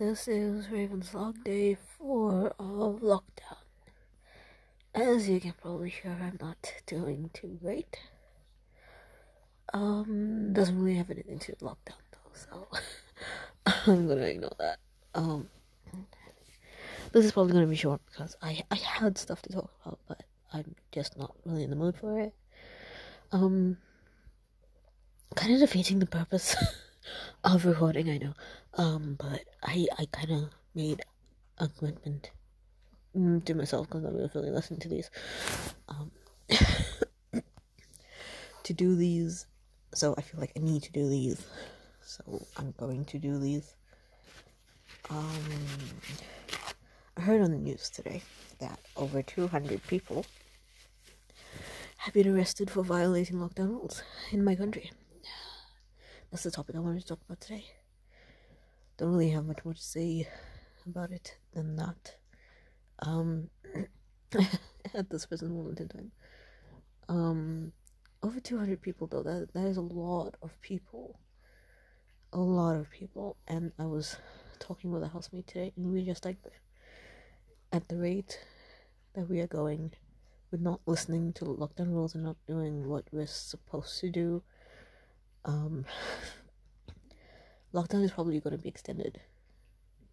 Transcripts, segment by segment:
This is Raven's log day four of lockdown. As you can probably hear, I'm not doing too great. Um, doesn't really have anything to lockdown though, so I'm gonna ignore that. Um, this is probably gonna be short because I I had stuff to talk about, but I'm just not really in the mood for it. Um, kind of defeating the purpose of recording, I know. Um, but I I kind of made a commitment mm, to myself because I was really listening to these. Um, to do these, so I feel like I need to do these. So I'm going to do these. Um, I heard on the news today that over 200 people have been arrested for violating lockdown rules in my country. That's the topic I wanted to talk about today. Don't really have much more to say about it than that. Um, at this present moment in time. Um, over 200 people though, that, that is a lot of people. A lot of people. And I was talking with a housemate today, and we just like, at the rate that we are going, we're not listening to lockdown rules and not doing what we're supposed to do, um, lockdown is probably going to be extended.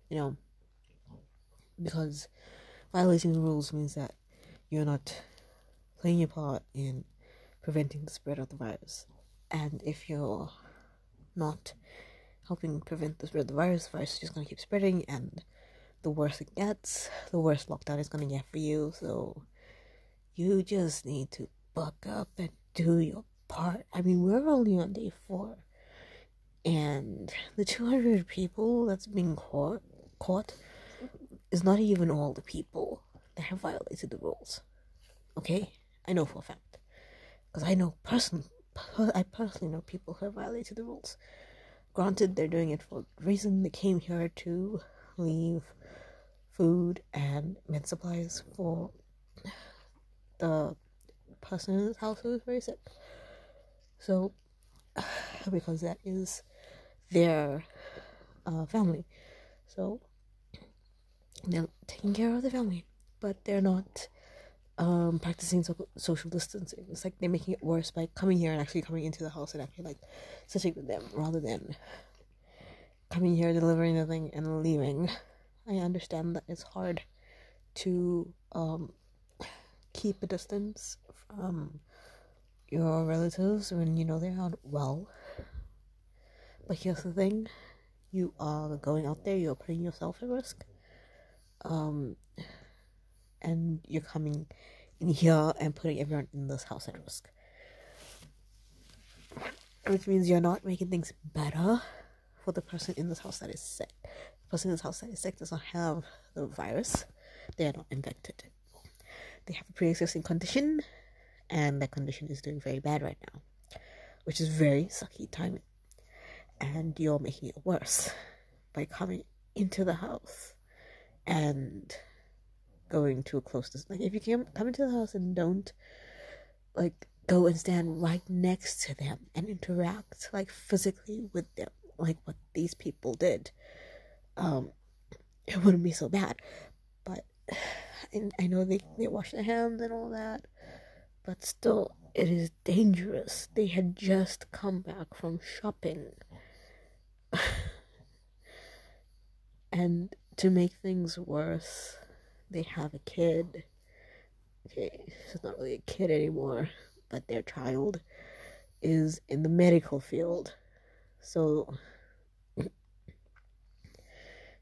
You know, because violating the rules means that you're not playing your part in preventing the spread of the virus. And if you're not helping prevent the spread of the virus, the virus is just going to keep spreading, and the worse it gets, the worse lockdown is going to get for you. So you just need to buck up and do your part. I mean, we're only on day four, and the 200 people that's being caught, caught is not even all the people that have violated the rules. Okay? I know for a fact. Because I know person, I personally know people who have violated the rules. Granted, they're doing it for a reason. They came here to leave food and med supplies for the person in his house who is very sick. So, because that is their uh, family. So, they're taking care of the family, but they're not um, practicing so- social distancing. It's like they're making it worse by coming here and actually coming into the house and actually like sitting with them rather than coming here, delivering the thing, and leaving. I understand that it's hard to um, keep a distance from your relatives when you know they're not well. But here's the thing you are going out there, you're putting yourself at risk. Um, and you're coming in here and putting everyone in this house at risk. Which means you're not making things better for the person in this house that is sick. The person in this house that is sick does not have the virus, they are not infected. They have a pre existing condition, and that condition is doing very bad right now, which is very sucky timing. And you're making it worse by coming into the house and going too close to like if you can come into the house and don't like go and stand right next to them and interact like physically with them like what these people did um it wouldn't be so bad but I, I know they, they wash their hands and all that but still it is dangerous they had just come back from shopping and to make things worse they have a kid. Okay, it's not really a kid anymore, but their child is in the medical field. So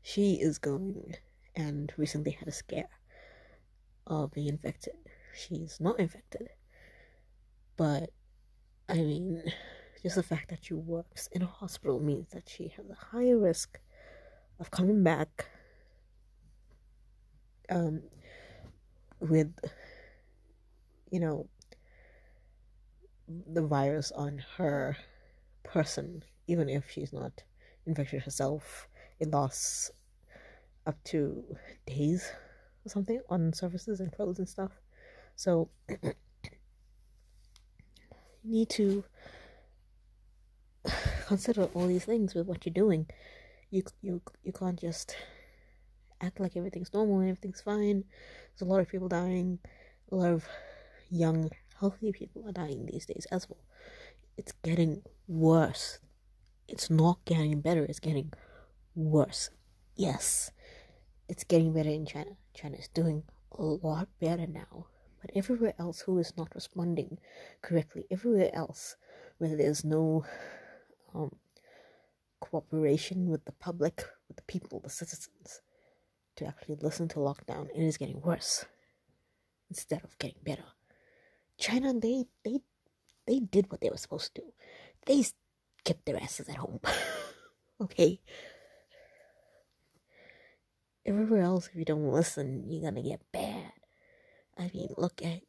she is going and recently had a scare of being infected. She's not infected. But I mean, just the fact that she works in a hospital means that she has a higher risk of coming back um, with you know the virus on her person, even if she's not infected herself, it lasts up to days or something on surfaces and clothes and stuff. So you need to consider all these things with what you're doing. you you you can't just act like everything's normal and everything's fine. There's a lot of people dying, a lot of young, healthy people are dying these days as well. It's getting worse. It's not getting better, it's getting worse. Yes, it's getting better in China. China is doing a lot better now. But everywhere else who is not responding correctly, everywhere else where there's no um, cooperation with the public, with the people, the citizens, to actually listen to lockdown, it is getting worse instead of getting better. China, they they they did what they were supposed to do. They kept their asses at home. okay. Everywhere else, if you don't listen, you're gonna get bad. I mean, look at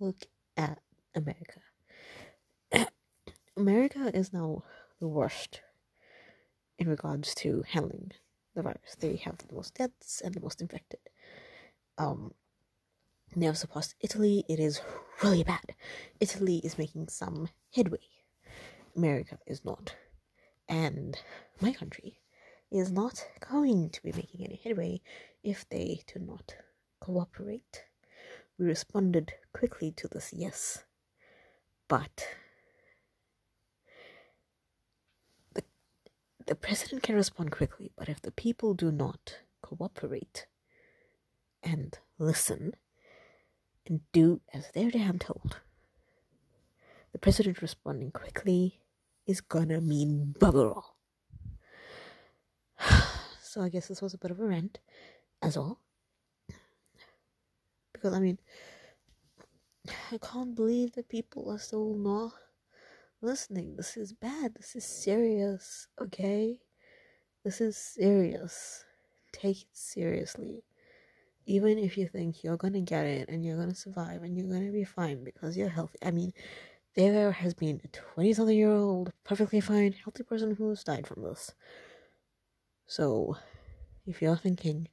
look at America. America is now the worst in regards to handling the virus. They have the most deaths and the most infected. Um, now surpassed Italy. It is really bad. Italy is making some headway. America is not, and my country is not going to be making any headway if they do not cooperate. We responded quickly to this, yes, but the, the president can respond quickly, but if the people do not cooperate and listen and do as they're damn told, the president responding quickly is gonna mean bugger all. So I guess this was a bit of a rant, as all. Because I mean, I can't believe that people are still not listening. This is bad. This is serious, okay? This is serious. Take it seriously. Even if you think you're gonna get it and you're gonna survive and you're gonna be fine because you're healthy. I mean, there has been a 20 something year old, perfectly fine, healthy person who's died from this. So, if you're thinking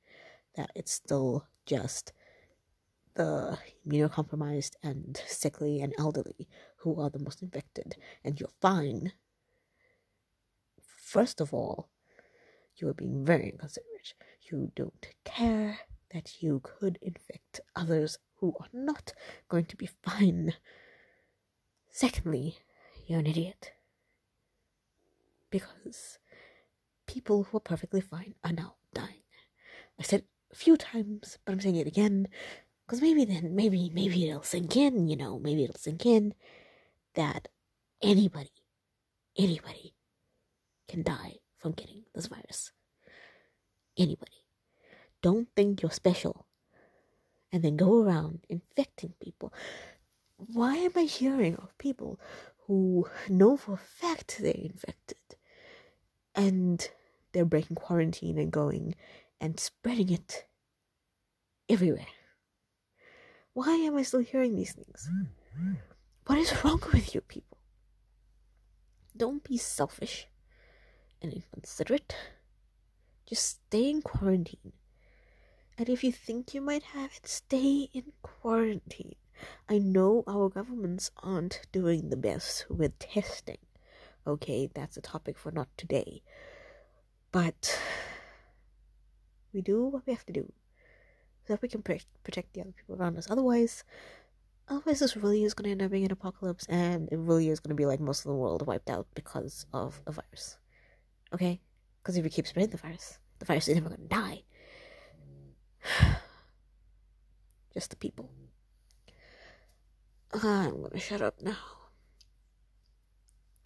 that it's still just the immunocompromised and sickly and elderly who are the most infected, and you're fine, first of all, you are being very inconsiderate. You don't care that you could infect others who are not going to be fine. Secondly, you're an idiot. Because people who are perfectly fine are now dying. I said a few times, but I'm saying it again because maybe then, maybe, maybe it'll sink in, you know, maybe it'll sink in that anybody, anybody can die from getting this virus. Anybody. Don't think you're special and then go around infecting people. Why am I hearing of people who know for a fact they're infected and they're breaking quarantine and going and spreading it everywhere. Why am I still hearing these things? What is wrong with you people? Don't be selfish and inconsiderate. Just stay in quarantine. And if you think you might have it, stay in quarantine. I know our governments aren't doing the best with testing. Okay, that's a topic for not today. But we do what we have to do so that we can protect the other people around us. Otherwise, otherwise this really is going to end up being an apocalypse, and it really is going to be like most of the world wiped out because of a virus. Okay, because if we keep spreading the virus, the virus is never going to die. Just the people. I'm gonna shut up now.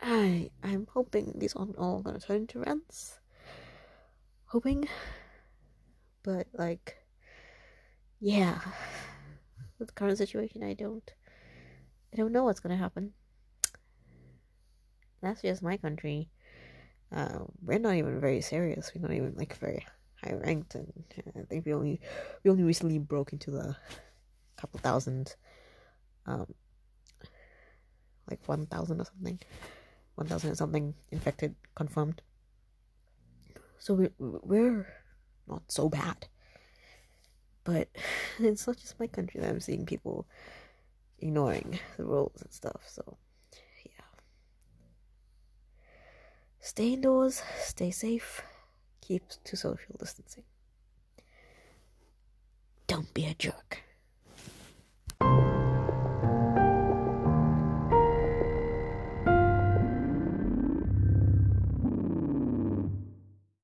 I I'm hoping these aren't all gonna turn into rants hoping. But like yeah. With the current situation I don't I don't know what's gonna happen. That's just my country. Uh, we're not even very serious. We're not even like very high ranked, and I think we only we only recently broke into the couple thousand, um, like one thousand or something, one thousand and something infected confirmed. So we're, we're not so bad. But it's not just my country that I'm seeing people ignoring the rules and stuff. So, yeah. Stay indoors, stay safe, keep to social distancing. Don't be a jerk.